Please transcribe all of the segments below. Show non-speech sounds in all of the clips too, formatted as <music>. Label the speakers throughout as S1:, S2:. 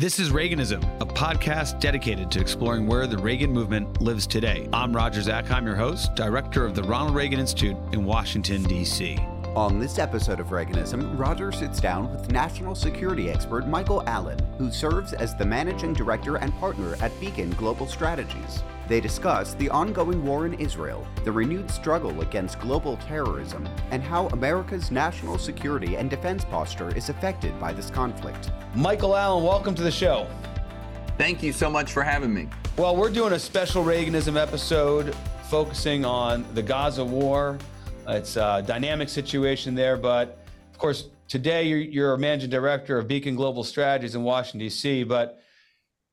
S1: This is Reaganism, a podcast dedicated to exploring where the Reagan movement lives today. I'm Roger Zakheim, your host, director of the Ronald Reagan Institute in Washington, D.C.
S2: On this episode of Reaganism, Roger sits down with national security expert Michael Allen, who serves as the managing director and partner at Beacon Global Strategies. They discuss the ongoing war in Israel, the renewed struggle against global terrorism, and how America's national security and defense posture is affected by this conflict.
S1: Michael Allen, welcome to the show.
S3: Thank you so much for having me.
S1: Well, we're doing a special Reaganism episode focusing on the Gaza war. It's a dynamic situation there, but of course, today you're, you're a managing director of Beacon Global Strategies in Washington, D.C., but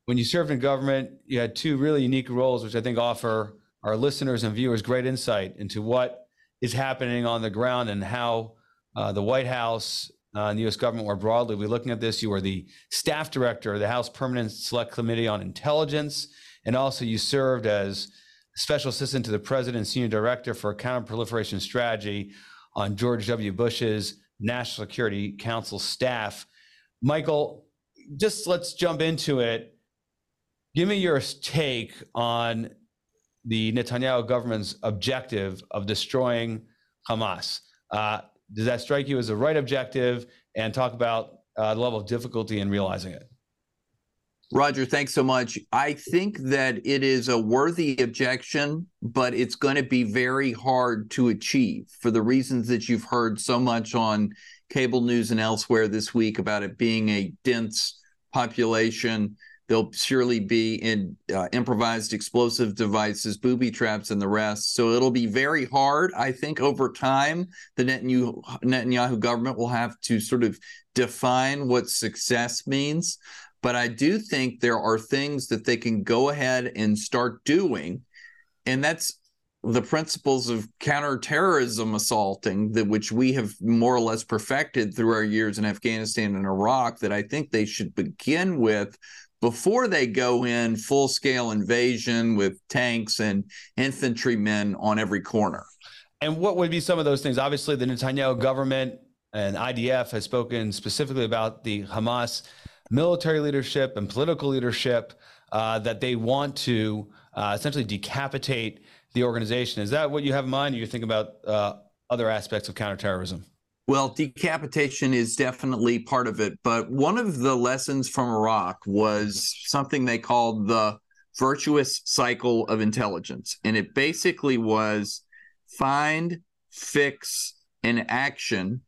S1: when you served in government, you had two really unique roles, which I think offer our listeners and viewers great insight into what is happening on the ground and how uh, the White House uh, and the U.S. government more broadly. We're looking at this. You were the staff director of the House Permanent Select Committee on Intelligence, and also you served as special assistant to the president senior director for counterproliferation strategy on George W. Bush's National Security Council staff. Michael, just let's jump into it. Give me your take on the Netanyahu government's objective of destroying Hamas. Uh, does that strike you as the right objective? And talk about uh, the level of difficulty in realizing it.
S3: Roger, thanks so much. I think that it is a worthy objection, but it's going to be very hard to achieve for the reasons that you've heard so much on cable news and elsewhere this week about it being a dense population There'll surely be in uh, improvised explosive devices, booby traps, and the rest. So it'll be very hard. I think over time, the Netanyahu, Netanyahu government will have to sort of define what success means. But I do think there are things that they can go ahead and start doing. And that's the principles of counterterrorism assaulting that which we have more or less perfected through our years in Afghanistan and Iraq that I think they should begin with before they go in full scale invasion with tanks and infantrymen on every corner.
S1: And what would be some of those things? Obviously, the Netanyahu government and IDF has spoken specifically about the Hamas military leadership and political leadership uh, that they want to uh, essentially decapitate the organization. Is that what you have in mind? Or you think about uh, other aspects of counterterrorism?
S3: Well, decapitation is definitely part of it. But one of the lessons from Iraq was something they called the virtuous cycle of intelligence. And it basically was find, fix, and action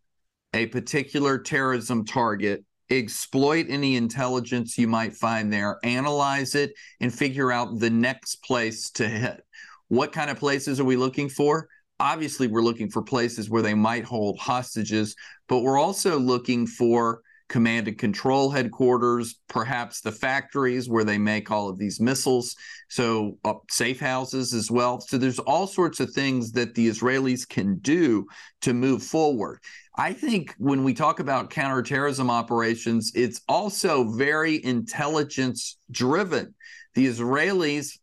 S3: a particular terrorism target, exploit any intelligence you might find there, analyze it, and figure out the next place to hit. What kind of places are we looking for? Obviously we're looking for places where they might hold hostages, but we're also looking for command and control headquarters, perhaps the factories where they make all of these missiles, so uh, safe houses as well. So there's all sorts of things that the Israelis can do to move forward. I think when we talk about counterterrorism operations, it's also very intelligence driven. The Israelis,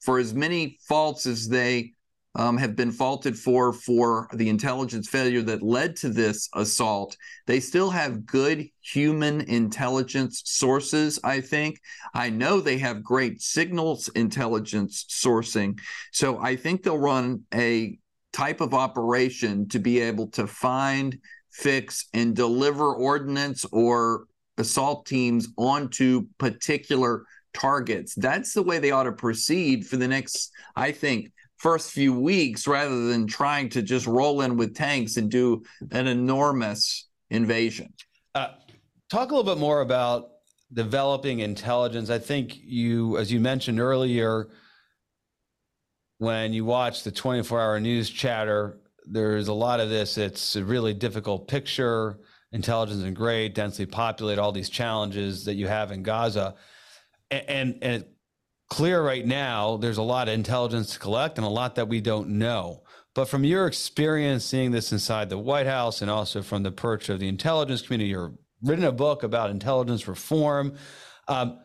S3: for as many faults as they um, have been faulted for for the intelligence failure that led to this assault. They still have good human intelligence sources. I think I know they have great signals intelligence sourcing. So I think they'll run a type of operation to be able to find, fix, and deliver ordnance or assault teams onto particular targets. That's the way they ought to proceed for the next, I think, first few weeks rather than trying to just roll in with tanks and do an enormous invasion. Uh,
S1: talk a little bit more about developing intelligence. I think you, as you mentioned earlier, when you watch the 24 hour news chatter, there's a lot of this. It's a really difficult picture. Intelligence and great, densely populated, all these challenges that you have in Gaza. And, and, and clear right now there's a lot of intelligence to collect and a lot that we don't know. But from your experience seeing this inside the White House and also from the perch of the intelligence community, you've written a book about intelligence reform. Um,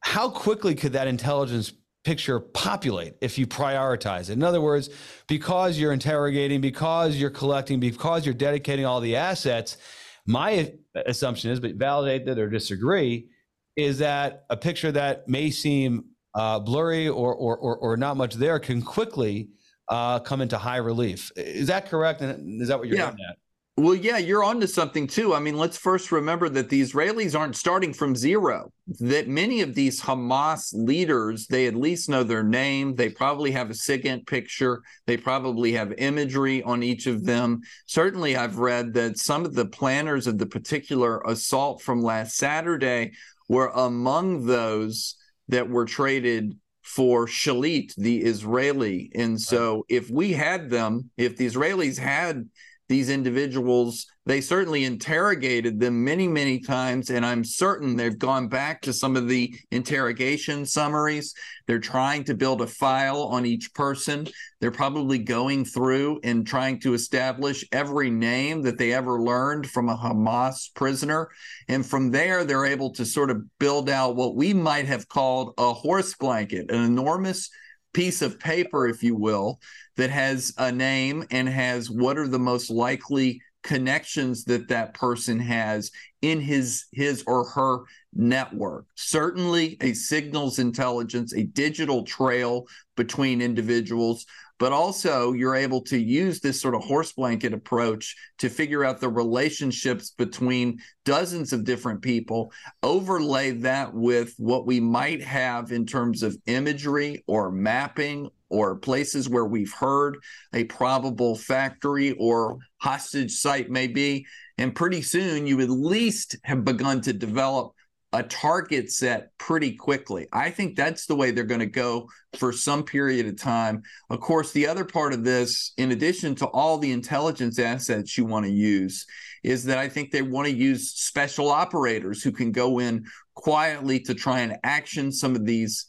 S1: how quickly could that intelligence picture populate if you prioritize it? In other words, because you're interrogating, because you're collecting, because you're dedicating all the assets, my assumption is, but validate that or disagree, is that a picture that may seem uh, blurry or, or, or, or, not much there can quickly uh, come into high relief. Is that correct? And is that what you're
S3: yeah.
S1: getting at?
S3: Well, yeah, you're onto something too. I mean, let's first remember that the Israelis aren't starting from zero. That many of these Hamas leaders, they at least know their name. They probably have a SIGINT picture. They probably have imagery on each of them. Certainly, I've read that some of the planners of the particular assault from last Saturday were among those that were traded for Shalit, the Israeli. And so, if we had them, if the Israelis had these individuals they certainly interrogated them many many times and i'm certain they've gone back to some of the interrogation summaries. They're trying to build a file on each person. They're probably going through and trying to establish every name that they ever learned from a hamas prisoner. And from there they're able to sort of build out what we might have called a horse blanket an enormous piece of paper, if you will, that has a name and has what are the most likely connections that that person has in his his or her network. Certainly a signals intelligence a digital trail between individuals but also you're able to use this sort of horse blanket approach to figure out the relationships between dozens of different people overlay that with what we might have in terms of imagery or mapping or places where we've heard a probable factory or hostage site may be. And pretty soon you at least have begun to develop a target set pretty quickly. I think that's the way they're going to go for some period of time. Of course, the other part of this, in addition to all the intelligence assets you want to use, is that I think they want to use special operators who can go in quietly to try and action some of these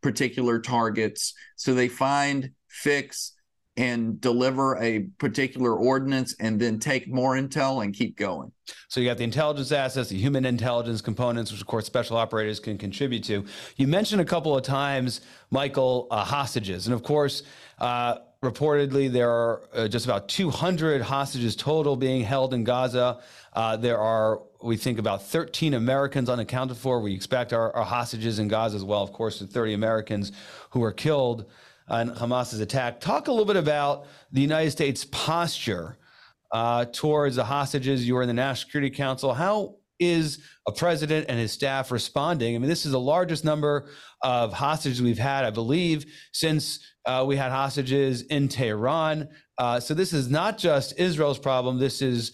S3: particular targets. So they find, fix, and deliver a particular ordinance and then take more intel and keep going.
S1: So you got the intelligence assets, the human intelligence components, which of course special operators can contribute to. You mentioned a couple of times, Michael, uh, hostages. And of course, uh, reportedly there are uh, just about 200 hostages total being held in Gaza. Uh, there are, we think, about 13 Americans unaccounted for. We expect our, our hostages in Gaza as well. Of course, the 30 Americans who were killed on Hamas's attack. Talk a little bit about the United States posture uh, towards the hostages. You were in the National Security Council. How is a president and his staff responding? I mean, this is the largest number of hostages we've had, I believe, since uh, we had hostages in Tehran. Uh, so this is not just Israel's problem. This is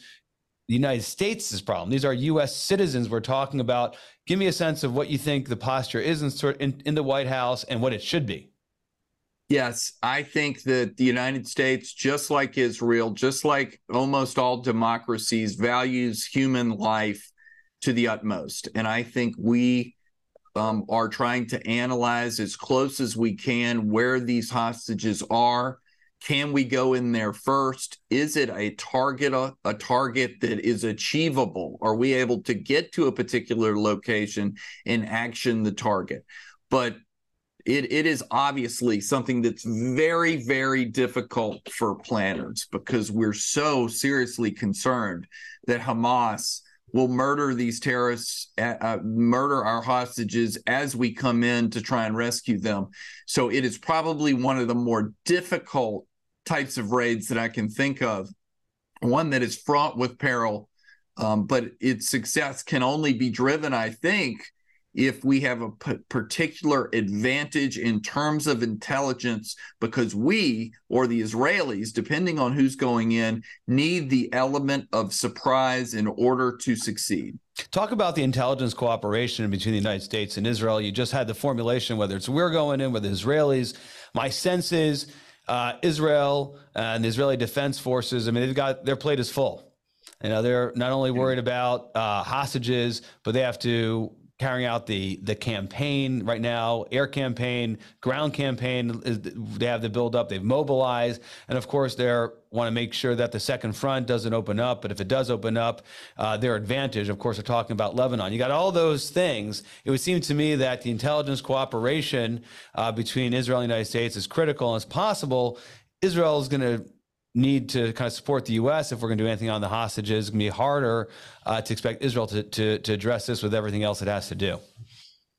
S1: the United States' problem. These are U.S. citizens we're talking about. Give me a sense of what you think the posture is in, in, in the White House and what it should be.
S3: Yes, I think that the United States, just like Israel, just like almost all democracies, values human life to the utmost. And I think we um, are trying to analyze as close as we can where these hostages are. Can we go in there first? Is it a target a, a target that is achievable? Are we able to get to a particular location and action the target? But it, it is obviously something that's very, very difficult for planners because we're so seriously concerned that Hamas will murder these terrorists, uh, uh, murder our hostages as we come in to try and rescue them. So it is probably one of the more difficult types of raids that I can think of, one that is fraught with peril. Um, but its success can only be driven, I think, if we have a p- particular advantage in terms of intelligence because we or the Israelis, depending on who's going in, need the element of surprise in order to succeed.
S1: Talk about the intelligence cooperation between the United States and Israel. You just had the formulation, whether it's we're going in with the Israelis. My sense is uh, Israel and the Israeli Defense Forces, I mean, they've got their plate is full. You know, they're not only worried about uh, hostages, but they have to carrying out the the campaign right now air campaign ground campaign they have the build up they've mobilized. And of course they want to make sure that the second front doesn't open up but if it does open up uh, their advantage of course we're talking about lebanon. You got all those things. It would seem to me that the intelligence cooperation uh, between israel and the united states is critical. And it's possible israel is going to need to kind of support the U.S. if we're going to do anything on the hostages. It's going to be harder uh, to expect Israel to, to, to address this with everything else it has to do.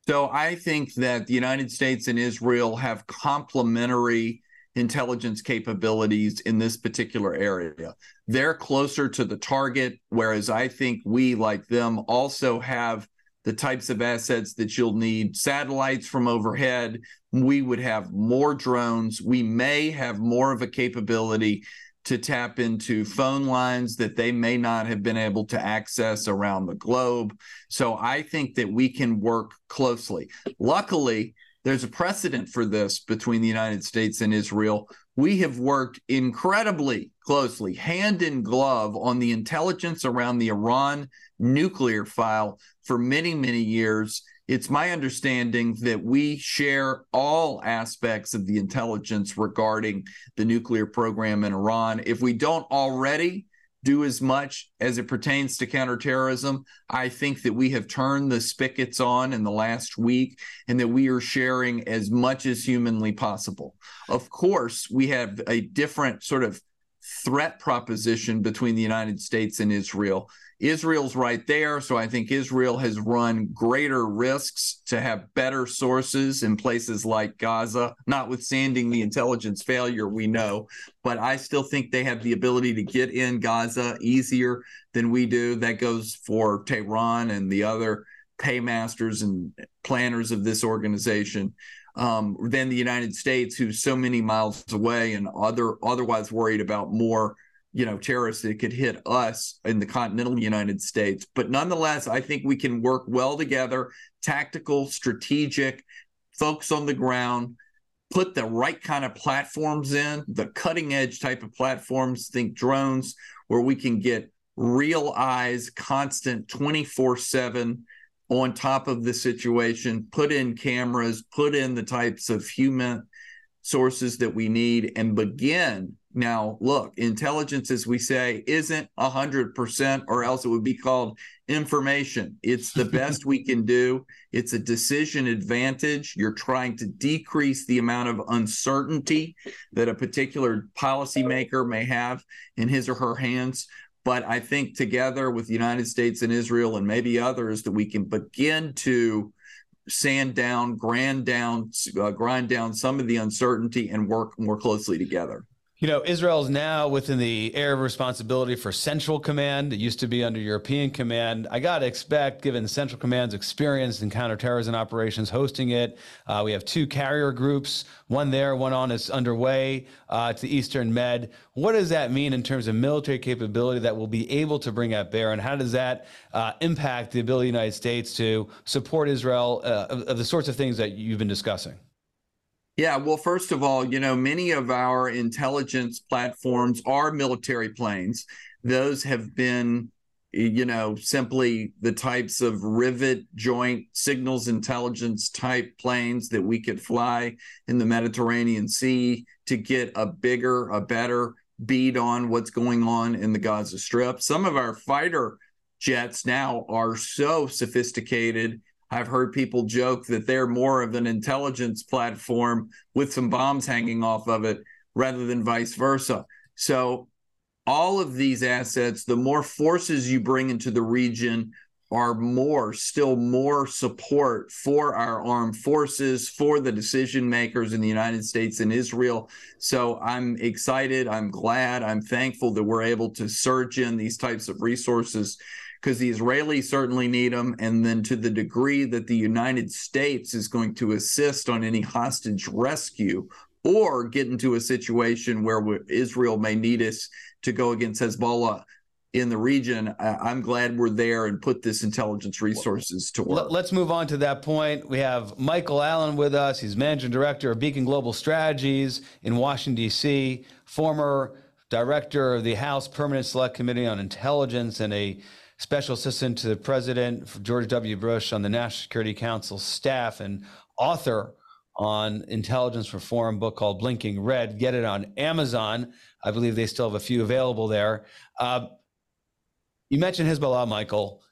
S3: So I think that the United States and Israel have complementary intelligence capabilities in this particular area. They're closer to the target, whereas I think we, like them, also have the types of assets that you'll need satellites from overhead. We would have more drones. We may have more of a capability to tap into phone lines that they may not have been able to access around the globe. So I think that we can work closely. Luckily, there's a precedent for this between the United States and Israel. We have worked incredibly closely, hand in glove, on the intelligence around the Iran nuclear file for many, many years. It's my understanding that we share all aspects of the intelligence regarding the nuclear program in Iran. If we don't already, do as much as it pertains to counterterrorism. I think that we have turned the spigots on in the last week and that we are sharing as much as humanly possible. Of course, we have a different sort of threat proposition between the United States and Israel. Israel's right there. So I think Israel has run greater risks to have better sources in places like Gaza, notwithstanding the intelligence failure we know. But I still think they have the ability to get in Gaza easier than we do. That goes for Tehran and the other paymasters and planners of this organization. Um, than the United States, who's so many miles away and other otherwise worried about more you know terrorists that could hit us in the continental United States. But nonetheless, I think we can work well together, tactical, strategic, folks on the ground, put the right kind of platforms in, the cutting edge type of platforms, think drones, where we can get real eyes, constant 24 7 on top of the situation, put in cameras, put in the types of human sources that we need, and begin now, look, intelligence, as we say, isn't 100%, or else it would be called information. It's the <laughs> best we can do. It's a decision advantage. You're trying to decrease the amount of uncertainty that a particular policymaker may have in his or her hands. But I think together with the United States and Israel and maybe others, that we can begin to sand down, grind down, uh, grind down some of the uncertainty and work more closely together.
S1: You know, Israel is now within the area of responsibility for Central Command. It used to be under European Command. I got to expect, given Central Command's experience in counterterrorism operations, hosting it, uh, we have two carrier groups, one there, one on is underway uh, to the Eastern Med. What does that mean in terms of military capability that we'll be able to bring at bear, and how does that uh, impact the ability of the United States to support Israel uh, of, of the sorts of things that you've been discussing?
S3: Yeah, well, first of all, you know, many of our intelligence platforms are military planes. Those have been, you know, simply the types of rivet joint signals intelligence type planes that we could fly in the Mediterranean Sea to get a bigger, a better bead on what's going on in the Gaza Strip. Some of our fighter jets now are so sophisticated I've heard people joke that they're more of an intelligence platform with some bombs hanging off of it rather than vice versa. So, all of these assets, the more forces you bring into the region, are more, still more support for our armed forces, for the decision makers in the United States and Israel. So I'm excited. I'm glad. I'm thankful that we're able to surge in these types of resources because the Israelis certainly need them. And then to the degree that the United States is going to assist on any hostage rescue or get into a situation where Israel may need us to go against Hezbollah in the region, I'm glad we're there and put this intelligence resources to work.
S1: Let's move on to that point. We have Michael Allen with us. He's managing director of Beacon Global Strategies in Washington, D.C., former director of the House Permanent Select Committee on Intelligence and a special assistant to the president, George W. Bush, on the National Security Council staff, and author on intelligence reform book called Blinking Red. Get it on Amazon. I believe they still have a few available there. Uh, you mentioned Hezbollah, Michael.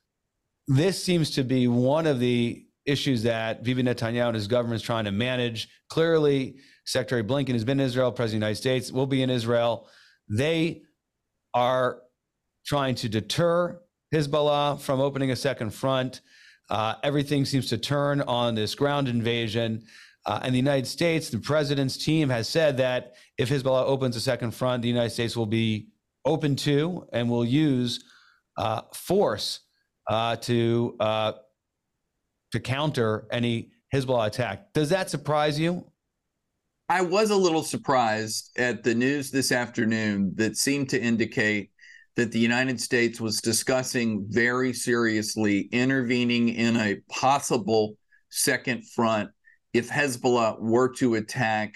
S1: This seems to be one of the issues that Bibi Netanyahu and his government is trying to manage. Clearly, Secretary Blinken has been in Israel, President of the United States will be in Israel. They are trying to deter Hezbollah from opening a second front. Uh, everything seems to turn on this ground invasion. Uh, and the United States, the president's team has said that if Hezbollah opens a second front, the United States will be open to and will use uh, force uh, to uh, to counter any Hezbollah attack. Does that surprise you?
S3: I was a little surprised at the news this afternoon that seemed to indicate that the United States was discussing very seriously intervening in a possible second front if Hezbollah were to attack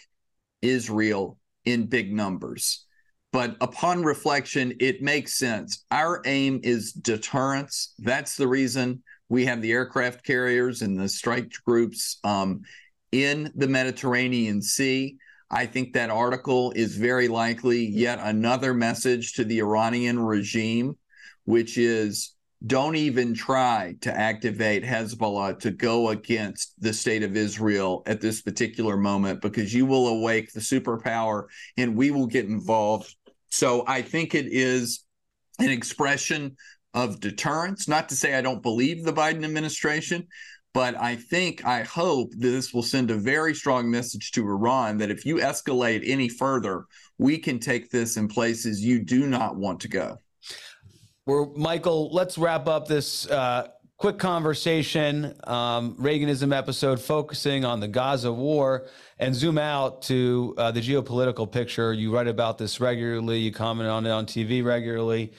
S3: Israel in big numbers. But upon reflection, it makes sense. Our aim is deterrence. That's the reason we have the aircraft carriers and the strike groups um, in the Mediterranean Sea. I think that article is very likely yet another message to the Iranian regime, which is don't even try to activate Hezbollah to go against the state of Israel at this particular moment because you will awake the superpower and we will get involved. So I think it is an expression of deterrence. Not to say I don't believe the Biden administration, but I think, I hope this will send a very strong message to Iran that if you escalate any further, we can take this in places you do not want to go.
S1: Well, Michael, let's wrap up this uh, quick conversation, um, Reaganism episode focusing on the Gaza war and zoom out to uh, the geopolitical picture. You write about this regularly, you comment on it on TV regularly.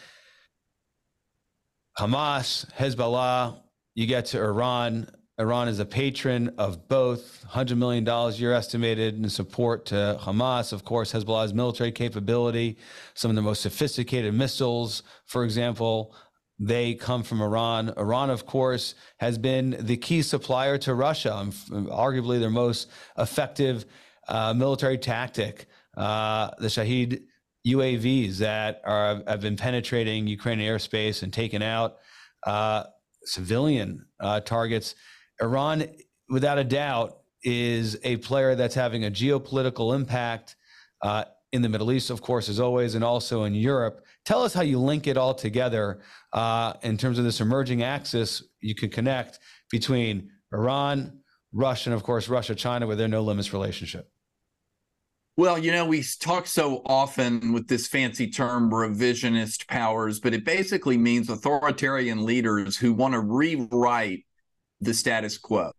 S1: Hamas, Hezbollah, you get to Iran. Iran is a patron of both. $100 million year estimated in support to Hamas. Of course, Hezbollah's military capability, some of the most sophisticated missiles, for example, they come from Iran. Iran, of course, has been the key supplier to Russia, arguably their most effective uh, military tactic. Uh, the Shahed UAVs that are, have been penetrating Ukrainian airspace and taken out uh, civilian uh, targets. Iran, without a doubt, is a player that's having a geopolitical impact uh, in the Middle East, of course, as always, and also in Europe. Tell us how you link it all together uh, in terms of this emerging axis you can connect between Iran, Russia, and of course, Russia, China, with their no limits relationship.
S3: Well, you know, we talk so often with this fancy term revisionist powers, but it basically means authoritarian leaders who want to rewrite the status quo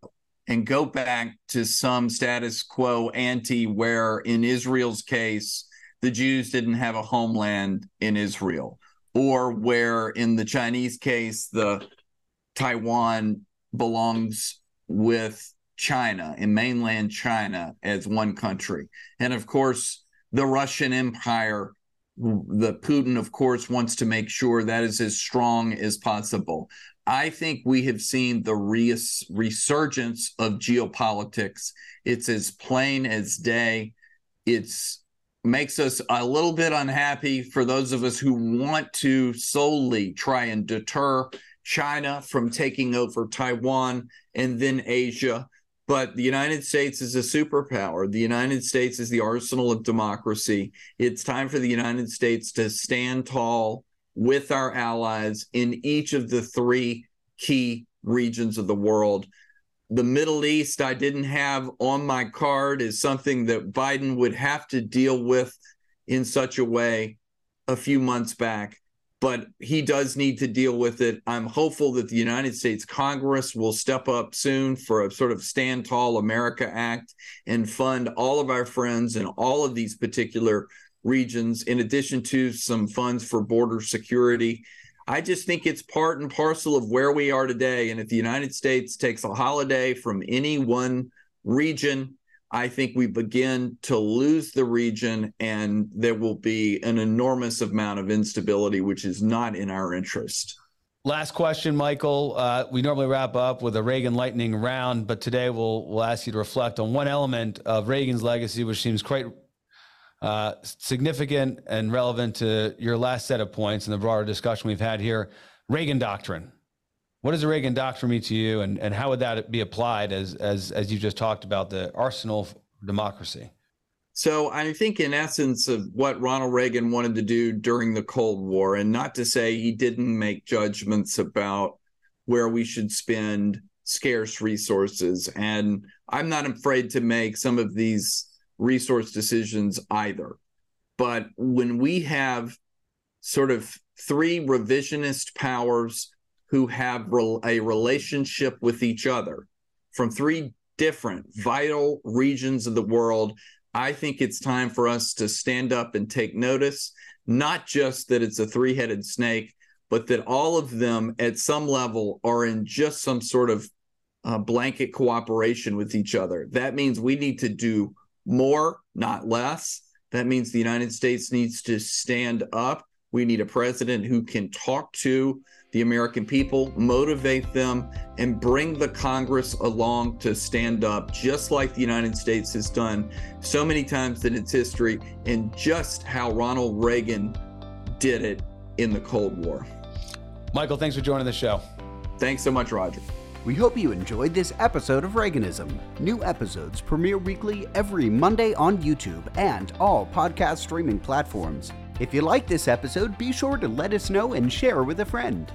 S3: and go back to some status quo ante where in Israel's case the Jews didn't have a homeland in Israel or where in the Chinese case the Taiwan belongs with China in mainland China as one country. And of course the Russian empire the Putin of course wants to make sure that is as strong as possible I think we have seen the res- resurgence of geopolitics. It's as plain as day. It's makes us a little bit unhappy for those of us who want to solely try and deter China from taking over Taiwan and then Asia. But the United States is a superpower. The United States is the arsenal of democracy. It's time for the United States to stand tall with our allies in each of the three key regions of the world. The Middle East, I didn't have on my card, is something that Biden would have to deal with in such a way a few months back, but he does need to deal with it. I'm hopeful that the United States Congress will step up soon for a sort of Stand Tall America Act and fund all of our friends in all of these particular regions, in addition to some funds for border security. I just think it's part and parcel of where we are today. And if the United States takes a holiday from any one region, I think we begin to lose the region and there will be an enormous amount of instability, which is not in our interest.
S1: Last question, Michael. Uh, we normally wrap up with a Reagan lightning round, but today we'll, we'll ask you to reflect on one element of Reagan's legacy, which seems quite uh, significant and relevant to your last set of points and the broader discussion we've had here. Reagan doctrine. What does the Reagan doctrine mean to you, and, and how would that be applied as as as you just talked about the arsenal of democracy?
S3: So I think, in essence, of what Ronald Reagan wanted to do during the Cold War, and not to say he didn't make judgments about where we should spend scarce resources. And I'm not afraid to make some of these resource decisions either. But when we have sort of three revisionist powers who have a relationship with each other from three different vital regions of the world, I think it's time for us to stand up and take notice, not just that it's a three headed snake, but that all of them at some level are in just some sort of uh, blanket cooperation with each other. That means we need to do more, not less. That means the United States needs to stand up. We need a president who can talk to the American people, motivate them, and bring the Congress along to stand up, just like the United States has done so many times in its history, and just how Ronald Reagan did it in the Cold War.
S1: Michael, thanks for joining the show.
S3: Thanks so much, Roger.
S2: We hope you enjoyed this episode of Reaganism. New episodes premiere weekly every Monday on YouTube and all podcast streaming platforms. If you like this episode, be sure to let us know and share with a friend.